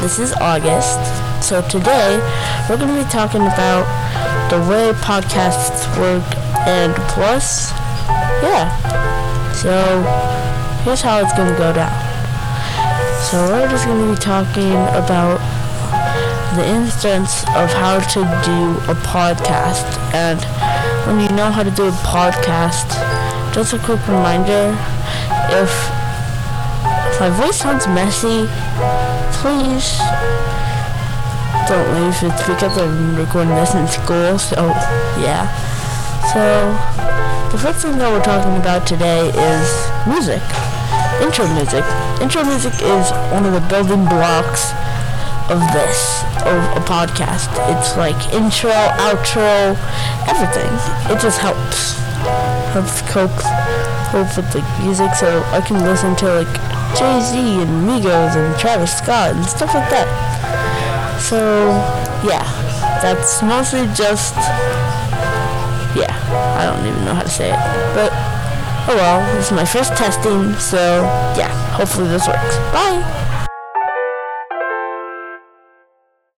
this is August. So today we're going to be talking about the way podcasts work and plus, yeah. So here's how it's going to go down. So we're just going to be talking about the instance of how to do a podcast. And when you know how to do a podcast, just a quick reminder, if my voice sounds messy, please don't leave. It's because I'm recording this in school, so yeah. So, the first thing that we're talking about today is music. Intro music. Intro music is one of the building blocks of this, of a podcast. It's like intro, outro, everything. It just helps. Helps cope, cope with the music so I can listen to like Jay-Z and Migos and Travis Scott and stuff like that. So, yeah, that's mostly just, yeah, I don't even know how to say it, but, oh well, this is my first testing, so, yeah, hopefully this works. Bye!